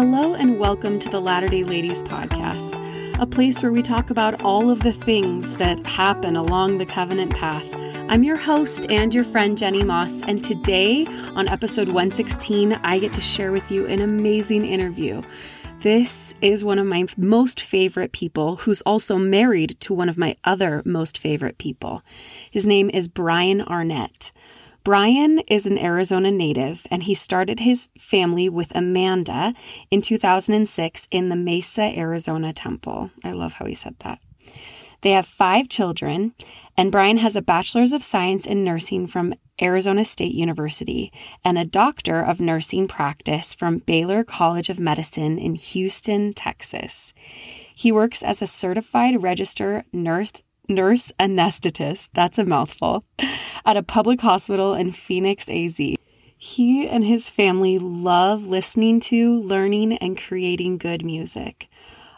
Hello, and welcome to the Latter day Ladies podcast, a place where we talk about all of the things that happen along the covenant path. I'm your host and your friend, Jennie Moss, and today on episode 116, I get to share with you an amazing interview. This is one of my most favorite people who's also married to one of my other most favorite people. His name is Brian Arnett. Brian is an Arizona native and he started his family with Amanda in 2006 in the Mesa, Arizona temple. I love how he said that. They have five children, and Brian has a bachelor's of science in nursing from Arizona State University and a doctor of nursing practice from Baylor College of Medicine in Houston, Texas. He works as a certified register nurse nurse anesthetist, that's a mouthful, at a public hospital in Phoenix, AZ. He and his family love listening to, learning, and creating good music.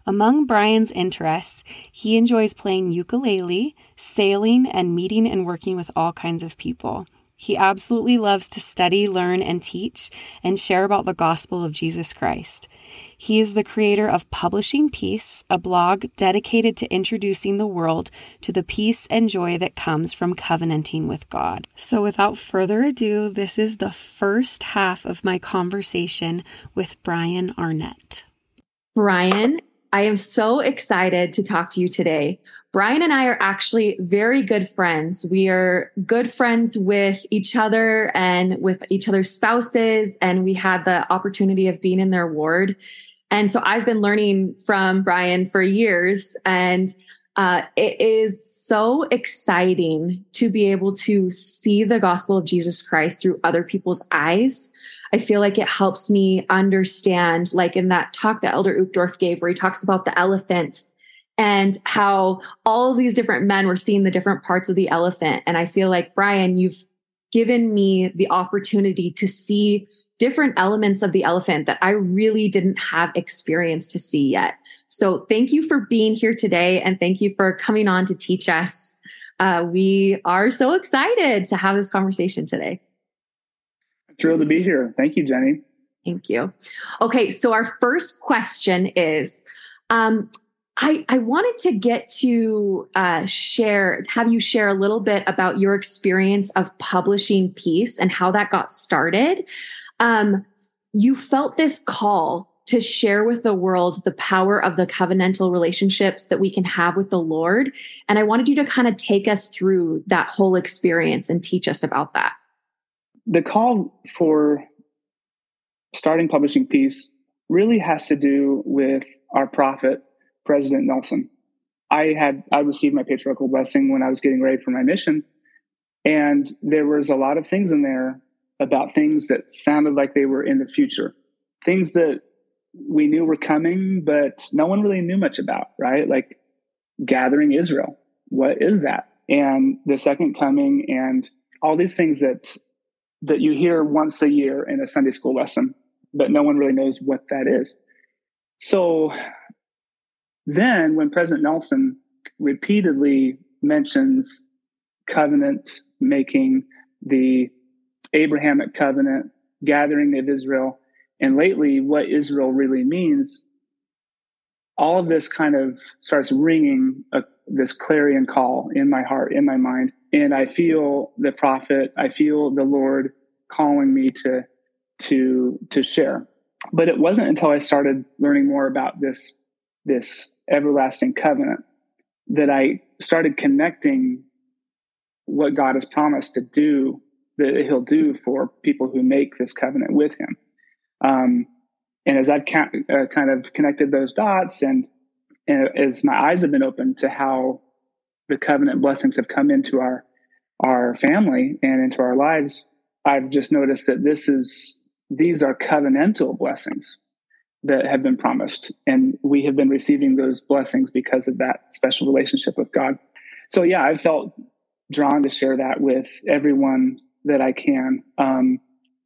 Among Brian's interests, he enjoys playing ukulele, sailing, and meeting and working with all kinds of people. He absolutely loves to study, learn, and teach and share about the gospel of Jesus Christ. He is the creator of Publishing Peace, a blog dedicated to introducing the world to the peace and joy that comes from covenanting with God. So, without further ado, this is the first half of my conversation with Brian Arnett. Brian, I am so excited to talk to you today. Brian and I are actually very good friends. We are good friends with each other and with each other's spouses. And we had the opportunity of being in their ward. And so I've been learning from Brian for years. And uh, it is so exciting to be able to see the gospel of Jesus Christ through other people's eyes. I feel like it helps me understand, like in that talk that Elder Uchtdorf gave, where he talks about the elephant and how all these different men were seeing the different parts of the elephant. And I feel like, Brian, you've given me the opportunity to see different elements of the elephant that I really didn't have experience to see yet. So thank you for being here today and thank you for coming on to teach us. Uh, we are so excited to have this conversation today. I'm Thrilled to be here. Thank you, Jennie. Thank you. Okay, so our first question is um, I, I wanted to get to uh, share, have you share a little bit about your experience of publishing Peace and how that got started. Um, you felt this call to share with the world the power of the covenantal relationships that we can have with the Lord. And I wanted you to kind of take us through that whole experience and teach us about that. The call for starting publishing Peace really has to do with our prophet President Nelson. I had I received my patriarchal blessing when I was getting ready for my mission, and there was a lot of things in there about things that sounded like they were in the future, things that we knew were coming, but no one really knew much about. Right, like gathering Israel. What is that? And the second coming, and all these things that that you hear once a year in a Sunday school lesson, but no one really knows what that is. So then, when President Nelson repeatedly mentions covenant making, the Abrahamic covenant, gathering of Israel, and lately what Israel really means, all of this kind of starts ringing a, this clarion call in my heart, in my mind. And I feel the prophet, I feel the Lord calling me to, to, to share. But it wasn't until I started learning more about this this everlasting covenant that I started connecting what God has promised to do, that He'll do for people who make this covenant with Him. Um, and as I've ca- uh, kind of connected those dots, and, and as my eyes have been opened to how the covenant blessings have come into our our family and into our lives, I've just noticed that this is these are covenantal blessings that have been promised. And we have been receiving those blessings because of that special relationship with God. So, yeah, I felt drawn to share that with everyone that I can. Um,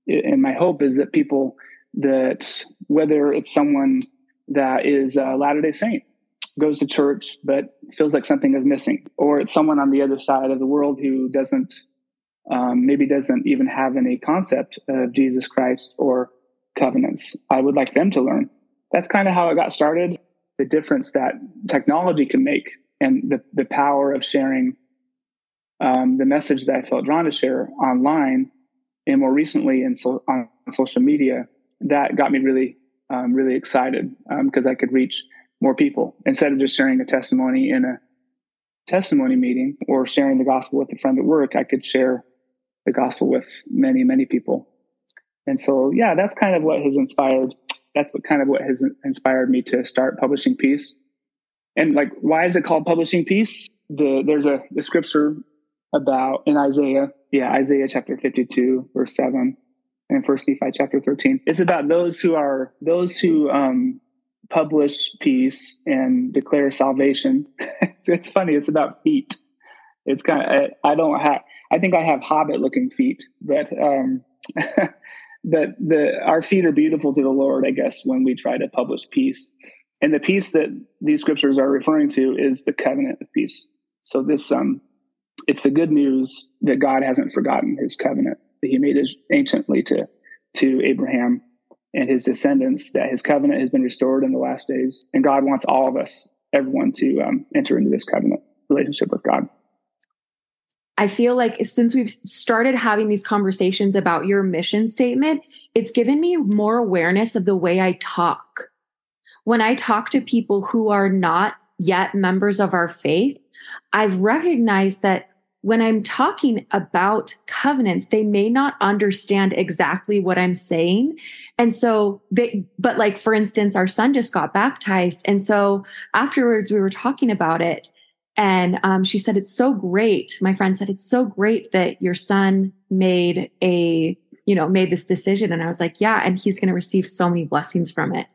and my hope is that people that, whether it's someone that is a Latter day Saint, goes to church, but feels like something is missing, or it's someone on the other side of the world who doesn't, um, maybe doesn't even have any concept of Jesus Christ or covenants. I would like them to learn that's kind of how it got started. The difference that technology can make and the, the power of sharing um, the message that I felt drawn to share online and more recently in so, on social media, that got me really, um, really excited because um, I could reach more people instead of just sharing a testimony in a testimony meeting or sharing the gospel with a friend at work. I could share the gospel with many, many people. And so, yeah, that's kind of what has inspired. That's what kind of what has inspired me to start publishing peace. And like, why is it called publishing peace? The there's a scripture about in Isaiah, yeah, Isaiah chapter 52, verse 7, and First Nephi chapter 13. It's about those who are those who um, publish peace and declare salvation. it's funny. It's about feet. It's kind of I don't have. I think I have hobbit looking feet, but um, but the our feet are beautiful to the Lord. I guess when we try to publish peace, and the peace that these scriptures are referring to is the covenant of peace. So this um it's the good news that God hasn't forgotten his covenant that he made anciently to to Abraham and his descendants that his covenant has been restored in the last days and God wants all of us everyone to um, enter into this covenant relationship with God. I feel like since we've started having these conversations about your mission statement, it's given me more awareness of the way I talk. When I talk to people who are not yet members of our faith, I've recognized that when I'm talking about covenants, they may not understand exactly what I'm saying. And so they, but like, for instance, our son just got baptized. And so afterwards we were talking about it. And um, she said, it's so great. My friend said, it's so great that your son made a, you know, made this decision. And I was like, yeah. And he's going to receive so many blessings from it.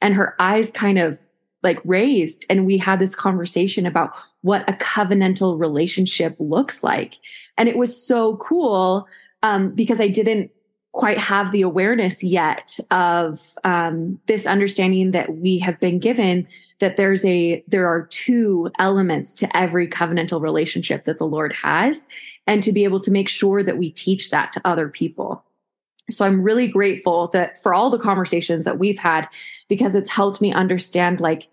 And her eyes kind of like raised and we had this conversation about what a covenantal relationship looks like and it was so cool um, because i didn't quite have the awareness yet of um, this understanding that we have been given that there's a there are two elements to every covenantal relationship that the lord has and to be able to make sure that we teach that to other people. So I'm really grateful that for all the conversations that we've had because it's helped me understand like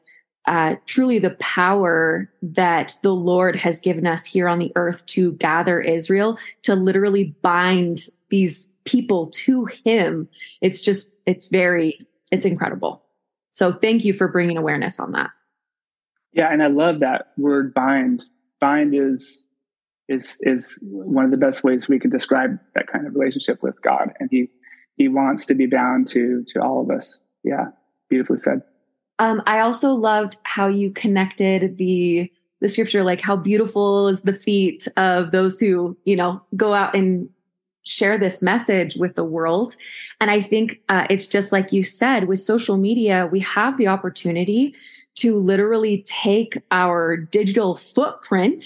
uh, truly the power that the Lord has given us here on the earth to gather Israel to literally bind these people to Him. It's just it's very it's incredible. So thank you for bringing awareness on that. Yeah, and I love that word bind. Bind is is is one of the best ways we can describe that kind of relationship with God and he he wants to be bound to to all of us yeah beautifully said um, i also loved how you connected the the scripture like how beautiful is the feet of those who you know go out and share this message with the world and i think uh, it's just like you said with social media we have the opportunity to literally take our digital footprint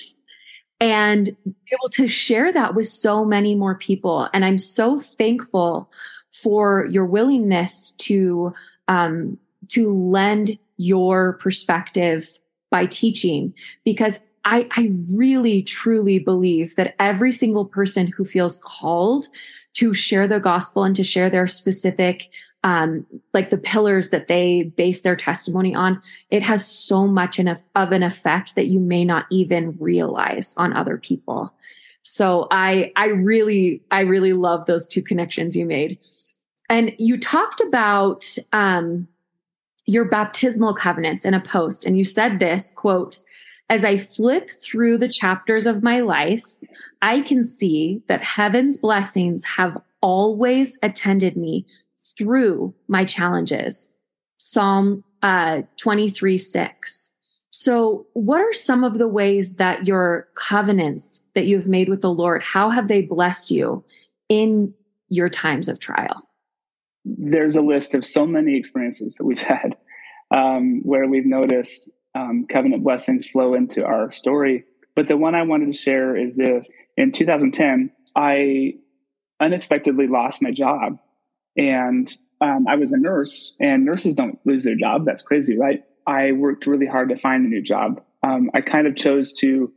and be able to share that with so many more people. And I'm so thankful for your willingness to um, to lend your perspective by teaching because I, I really truly believe that every single person who feels called to share the gospel and to share their specific um, like the pillars that they base their testimony on, it has so much of an effect that you may not even realize on other people. So I, I really, I really love those two connections you made. And you talked about um, your baptismal covenants in a post, and you said this quote, as I flip through the chapters of my life, I can see that heaven's blessings have always attended me through my challenges. Psalm uh, 23 6. So, what are some of the ways that your covenants that you've made with the Lord, how have they blessed you in your times of trial? There's a list of so many experiences that we've had um, where we've noticed um, covenant blessings flow into our story. But the one I wanted to share is this. In 2010, I unexpectedly lost my job and um, I was a nurse, and nurses don't lose their job. That's crazy, right? I worked really hard to find a new job. Um, I kind of chose to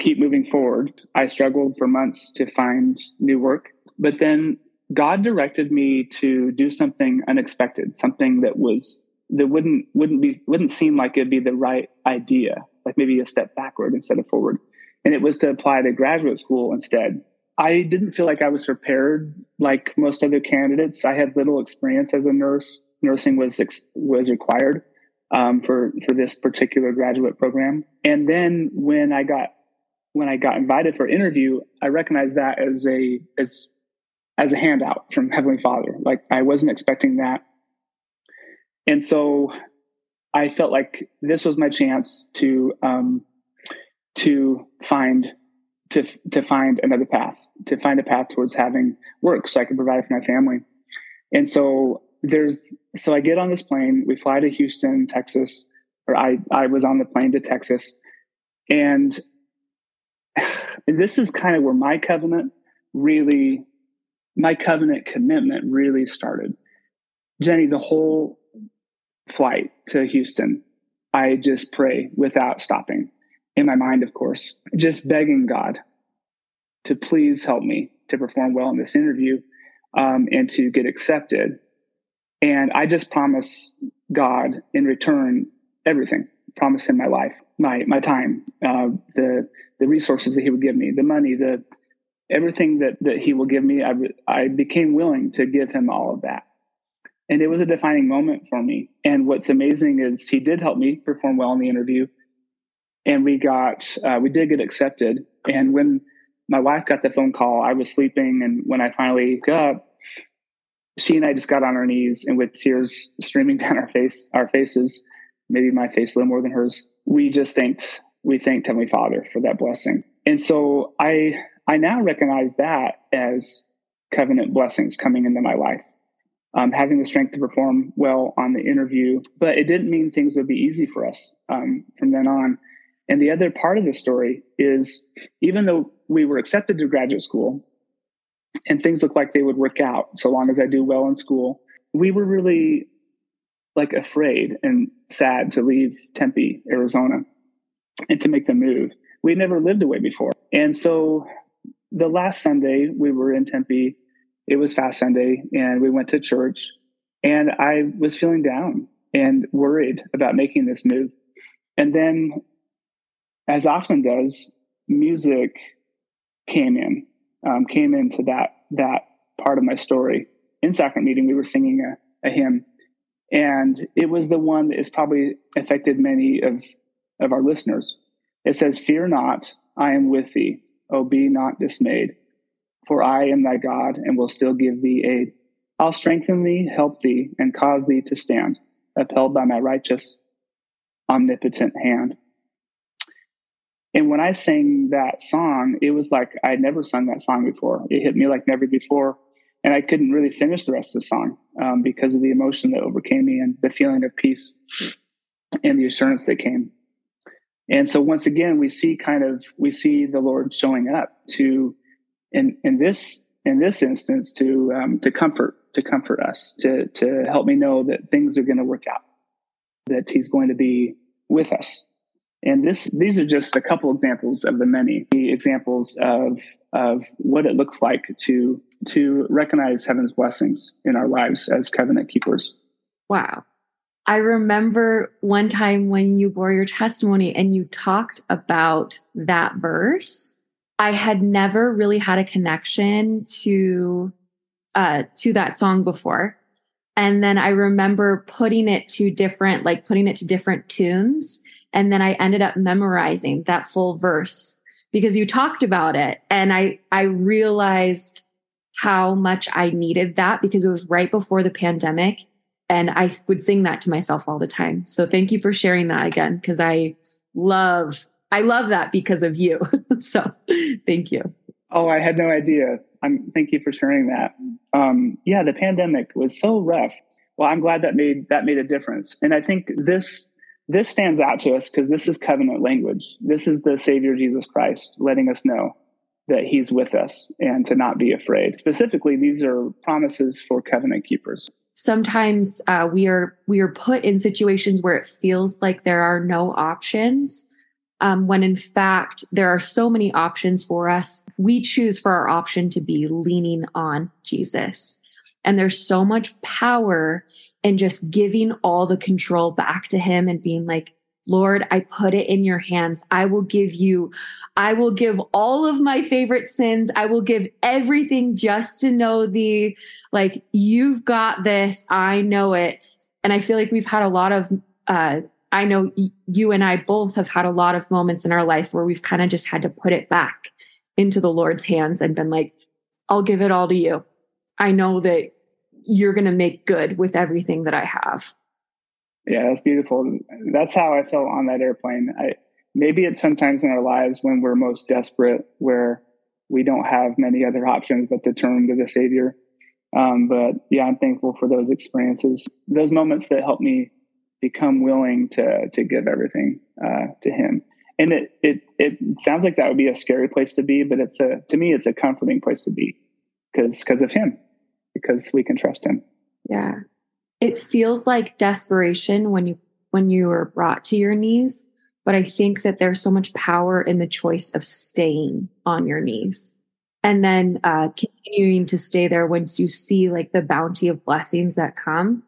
keep moving forward. I struggled for months to find new work, but then God directed me to do something unexpected, something that was that wouldn't wouldn't be wouldn't seem like it'd be the right idea, like maybe a step backward instead of forward. And it was to apply to graduate school instead. I didn't feel like I was prepared like most other candidates. I had little experience as a nurse. Nursing was was required um, for for this particular graduate program. And then when I got when I got invited for interview, I recognized that as a as as a handout from Heavenly Father. Like I wasn't expecting that. And so I felt like this was my chance to um, to find to to find another path, to find a path towards having work so I could provide for my family. And so there's so I get on this plane, we fly to Houston, Texas, or I I was on the plane to Texas. And, and this is kind of where my covenant really my covenant commitment really started. Jennie, the whole flight to Houston, I just pray without stopping in my mind, of course, just begging God to please help me to perform well in this interview um, and to get accepted. And I just promise God in return everything, promise in my life, my my time, uh, the the resources that He would give me, the money, the everything that that he will give me I, I became willing to give him all of that and it was a defining moment for me. And what's amazing is he did help me perform well in the interview. And we got uh, we did get accepted. And when my wife got the phone call i was sleeping. And when i finally got up she and i just got on our knees and with tears streaming down our face our faces maybe my face a little more than hers we just thanked we thanked heavenly father for that blessing. And so i I now recognize that as covenant blessings coming into my life. Um, having the strength to perform well on the interview, but it didn't mean things would be easy for us um, from then on. And the other part of the story is even though we were accepted to graduate school and things looked like they would work out so long as I do well in school, we were really like afraid and sad to leave Tempe, Arizona, and to make the move. We'd never lived away before. And so the last Sunday we were in Tempe, it was Fast Sunday, and we went to church, and I was feeling down and worried about making this move. And then, as often does, music came in, um, came into that that part of my story. In sacrament meeting, we were singing a, a hymn, and it was the one that has probably affected many of of our listeners. It says, "Fear not, I am with thee." Oh, be not dismayed, for I am thy God and will still give thee aid. I'll strengthen thee, help thee, and cause thee to stand, upheld by my righteous, omnipotent hand. And when I sang that song, it was like I'd never sung that song before. It hit me like never before. And I couldn't really finish the rest of the song um, because of the emotion that overcame me and the feeling of peace and the assurance that came. And so once again, we see kind of we see the Lord showing up to in in this in this instance to um, to comfort to comfort us to to help me know that things are going to work out that He's going to be with us. And this these are just a couple examples of the many examples of of what it looks like to to recognize heaven's blessings in our lives as covenant keepers. Wow. I remember one time when you bore your testimony and you talked about that verse. I had never really had a connection to uh to that song before. And then I remember putting it to different like putting it to different tunes and then I ended up memorizing that full verse because you talked about it and I I realized how much I needed that because it was right before the pandemic and I would sing that to myself all the time. So thank you for sharing that again because I love I love that because of you. so thank you. Oh, I had no idea. I'm thank you for sharing that. Um, yeah, the pandemic was so rough. Well, I'm glad that made that made a difference. And I think this this stands out to us because this is covenant language. This is the Savior Jesus Christ letting us know that He's with us and to not be afraid. Specifically, these are promises for covenant keepers sometimes uh, we are we are put in situations where it feels like there are no options um, when in fact there are so many options for us. We choose for our option to be leaning on Jesus. And there's so much power in just giving all the control back to Him and being like, Lord, I put it in your hands. I will give you, I will give all of my favorite sins. I will give everything just to know thee. Like, you've got this. I know it. And I feel like we've had a lot of, uh, I know you and I both have had a lot of moments in our life where we've kind of just had to put it back into the Lord's hands and been like, I'll give it all to you. I know that you're going to make good with everything that I have. Yeah, that's beautiful. That's how I felt on that airplane. I maybe it's sometimes in our lives when we're most desperate, where we don't have many other options but to turn to the Savior. Um, but yeah, I'm thankful for those experiences, those moments that help me become willing to to give everything uh, to Him. And it it it sounds like that would be a scary place to be, but it's a to me it's a comforting place to be because because of Him, because we can trust Him. Yeah, it feels like desperation when you when you are brought to your knees but i think that there's so much power in the choice of staying on your knees and then uh, continuing to stay there once you see like the bounty of blessings that come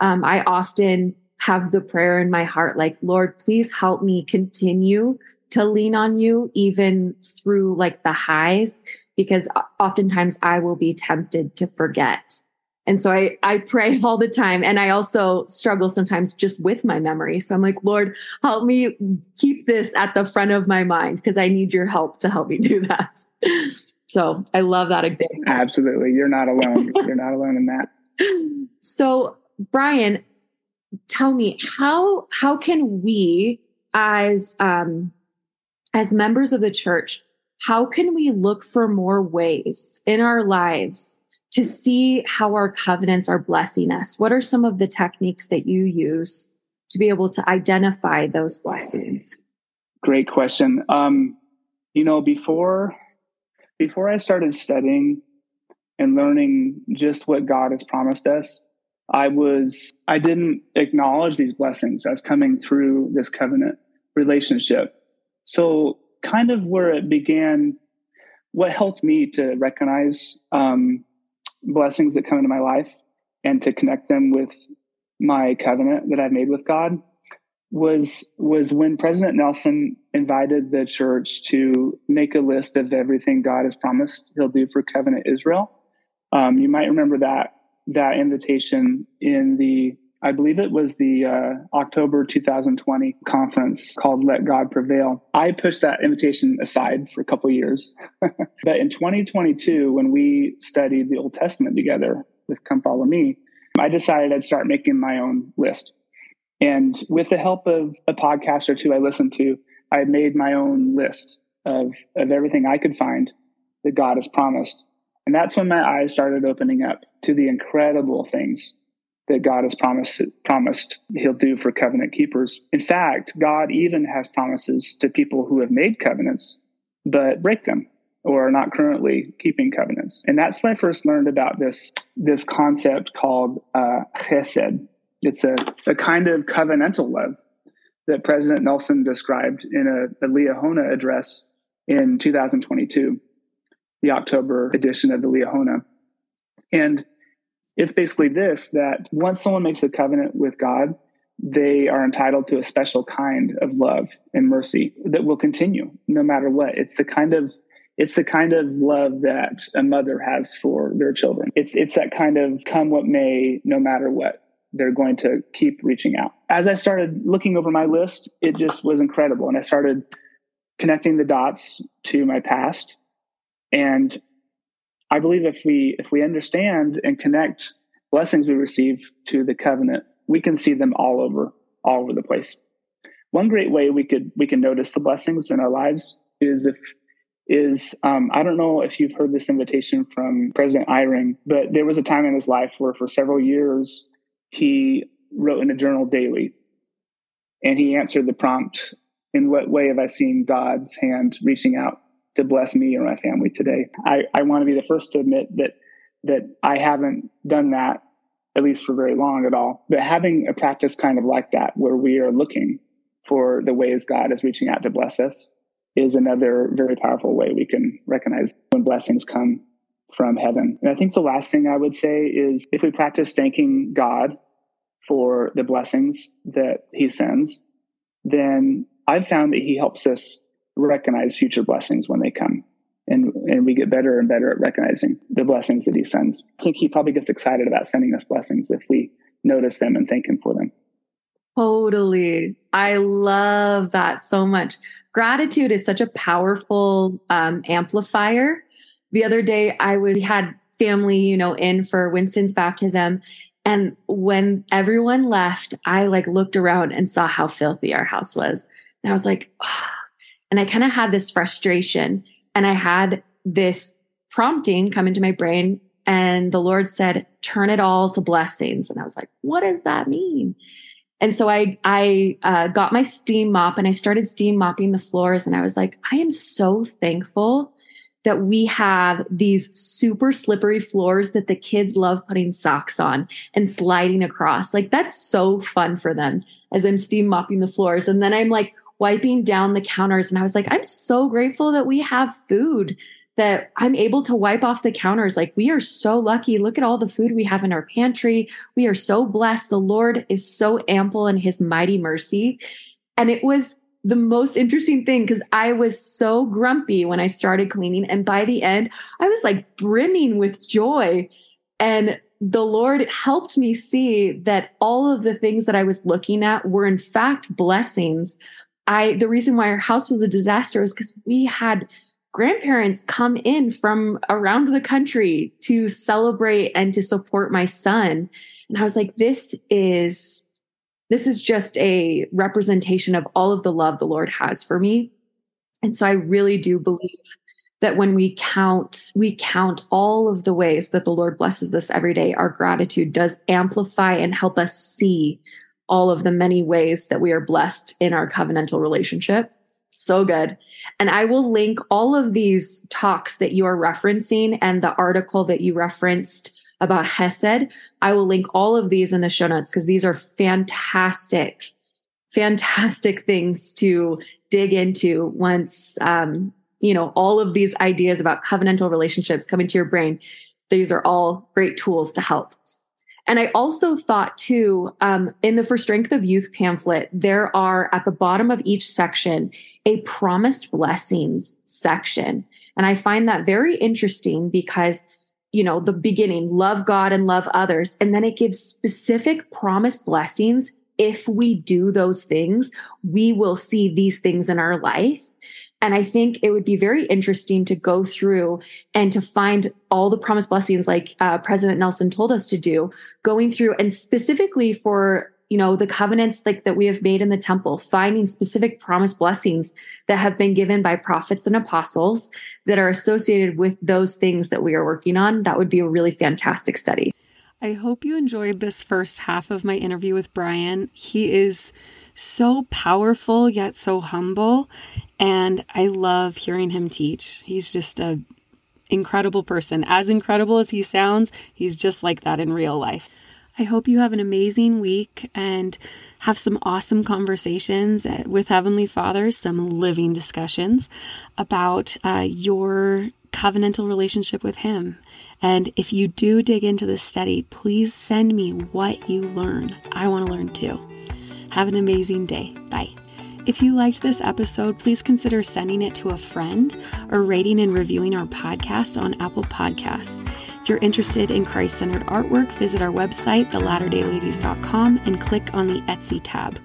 um, i often have the prayer in my heart like lord please help me continue to lean on you even through like the highs because oftentimes i will be tempted to forget and so I, I pray all the time. And I also struggle sometimes just with my memory. So I'm like, Lord, help me keep this at the front of my mind because I need your help to help me do that. So I love that example. Absolutely. You're not alone. You're not alone in that. So Brian, tell me how how can we as um as members of the church, how can we look for more ways in our lives to see how our covenants are blessing us? What are some of the techniques that you use to be able to identify those blessings? Great question. Um, you know, before before I started studying and learning just what God has promised us, I was I didn't acknowledge these blessings as coming through this covenant relationship. So, kind of where it began, what helped me to recognize um, blessings that come into my life and to connect them with my covenant that I've made with God was was when President Nelson invited the church to make a list of everything God has promised He'll do for Covenant Israel. Um, you might remember that that invitation in the I believe it was the uh, October 2020 conference called Let God Prevail. I pushed that invitation aside for a couple years. but in 2022, when we studied the Old Testament together with Come Follow Me, I decided I'd start making my own list. And with the help of a podcast or two I listened to, I made my own list of, of everything I could find that God has promised. And that's when my eyes started opening up to the incredible things that God has promised promised he'll do for covenant keepers. In fact, God even has promises to people who have made covenants but break them or are not currently keeping covenants. And that's when I first learned about this this concept called uh, chesed. It's a, a kind of covenantal love that President Nelson described in a, a Liahona address in 2022, the October edition of the Liahona. And it's basically this that once someone makes a covenant with God, they are entitled to a special kind of love and mercy that will continue no matter what. It's the kind of it's the kind of love that a mother has for their children. It's it's that kind of come what may, no matter what. They're going to keep reaching out. As I started looking over my list, it just was incredible. And I started connecting the dots to my past and I believe if we if we understand and connect blessings we receive to the covenant, we can see them all over all over the place. One great way we could we can notice the blessings in our lives is if is um, I don't know if you've heard this invitation from President Eyring, but there was a time in his life where for several years he wrote in a journal daily, and he answered the prompt: "In what way have I seen God's hand reaching out to bless me and my family today. I, I want to be the first to admit that that I haven't done that at least for very long at all. But having a practice kind of like that where we are looking for the ways God is reaching out to bless us is another very powerful way we can recognize when blessings come from heaven. And I think the last thing I would say is if we practice thanking God for the blessings that he sends, then I've found that he helps us recognize future blessings when they come. And, and we get better and better at recognizing the blessings that he sends. I think he probably gets excited about sending us blessings if we notice them and thank him for them. Totally. I love that so much. Gratitude is such a powerful um, amplifier. The other day, I would, we had family, you know, in for Winston's baptism. And when everyone left, I like looked around and saw how filthy our house was. And I was like, oh. And I kind of had this frustration and I had this prompting come into my brain. And the Lord said, turn it all to blessings. And I was like, what does that mean? And so I I uh, got my steam mop and I started steam mopping the floors. And I was like, I am so thankful that we have these super slippery floors that the kids love putting socks on and sliding across. Like that's so fun for them as I'm steam mopping the floors. And then I'm like wiping down the counters. And I was like, I'm so grateful that we have food that I'm able to wipe off the counters. Like, we are so lucky. Look at all the food we have in our pantry. We are so blessed. The Lord is so ample in his mighty mercy. And it was the most interesting thing because I was so grumpy when I started cleaning. And by the end, I was like brimming with joy. And the Lord helped me see that all of the things that I was looking at were in fact blessings. I the reason why our house was a disaster was because we had grandparents come in from around the country to celebrate and to support my son. And I was like, this is this is just a representation of all of the love the Lord has for me. And so I really do believe that when we count, we count all of the ways that the Lord blesses us every day, our gratitude does amplify and help us see all of the many ways that we are blessed in our covenantal relationship. So good. And I will link all of these talks that you are referencing and the article that you referenced about Hesed. I will link all of these in the show notes because these are fantastic, fantastic things to dig into once, um, you know, all of these ideas about covenantal relationships come into your brain. These are all great tools to help. And I also thought too, um, in the For Strength of Youth pamphlet, there are at the bottom of each section a promised blessings section. And I find that very interesting because, you know, the beginning, love God and love others. And then it gives specific promised blessings. If we do those things, we will see these things in our life. And I think it would be very interesting to go through and to find all the promised blessings like uh, President Nelson told us to do, going through and specifically for you know the covenants like that we have made in the temple finding specific promised blessings that have been given by prophets and apostles that are associated with those things that we are working on. That would be a really fantastic study. I hope you enjoyed this first half of my interview with brian. He is so powerful yet so humble. And I love hearing him teach. He's just a incredible person. As incredible as he sounds, he's just like that in real life. I hope you have an amazing week and have some awesome conversations with Heavenly Father, some living discussions about uh, your covenantal relationship with Him. And if you do dig into this study, please send me what you learn. I want to learn too. Have an amazing day. Bye. If you liked this episode, please consider sending it to a friend or rating and reviewing our podcast on Apple Podcasts. If you're interested in Christ centered artwork, visit our website, thelatterdayLadies.com, and click on the Etsy tab.